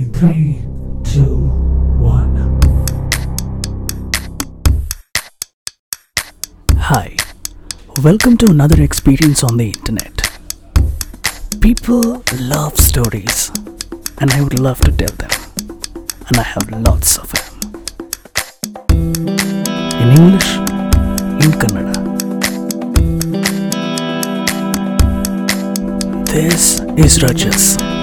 In three, two, one. Hi, welcome to another experience on the internet. People love stories, and I would love to tell them, and I have lots of them. In English, in Kannada. This is Rajas.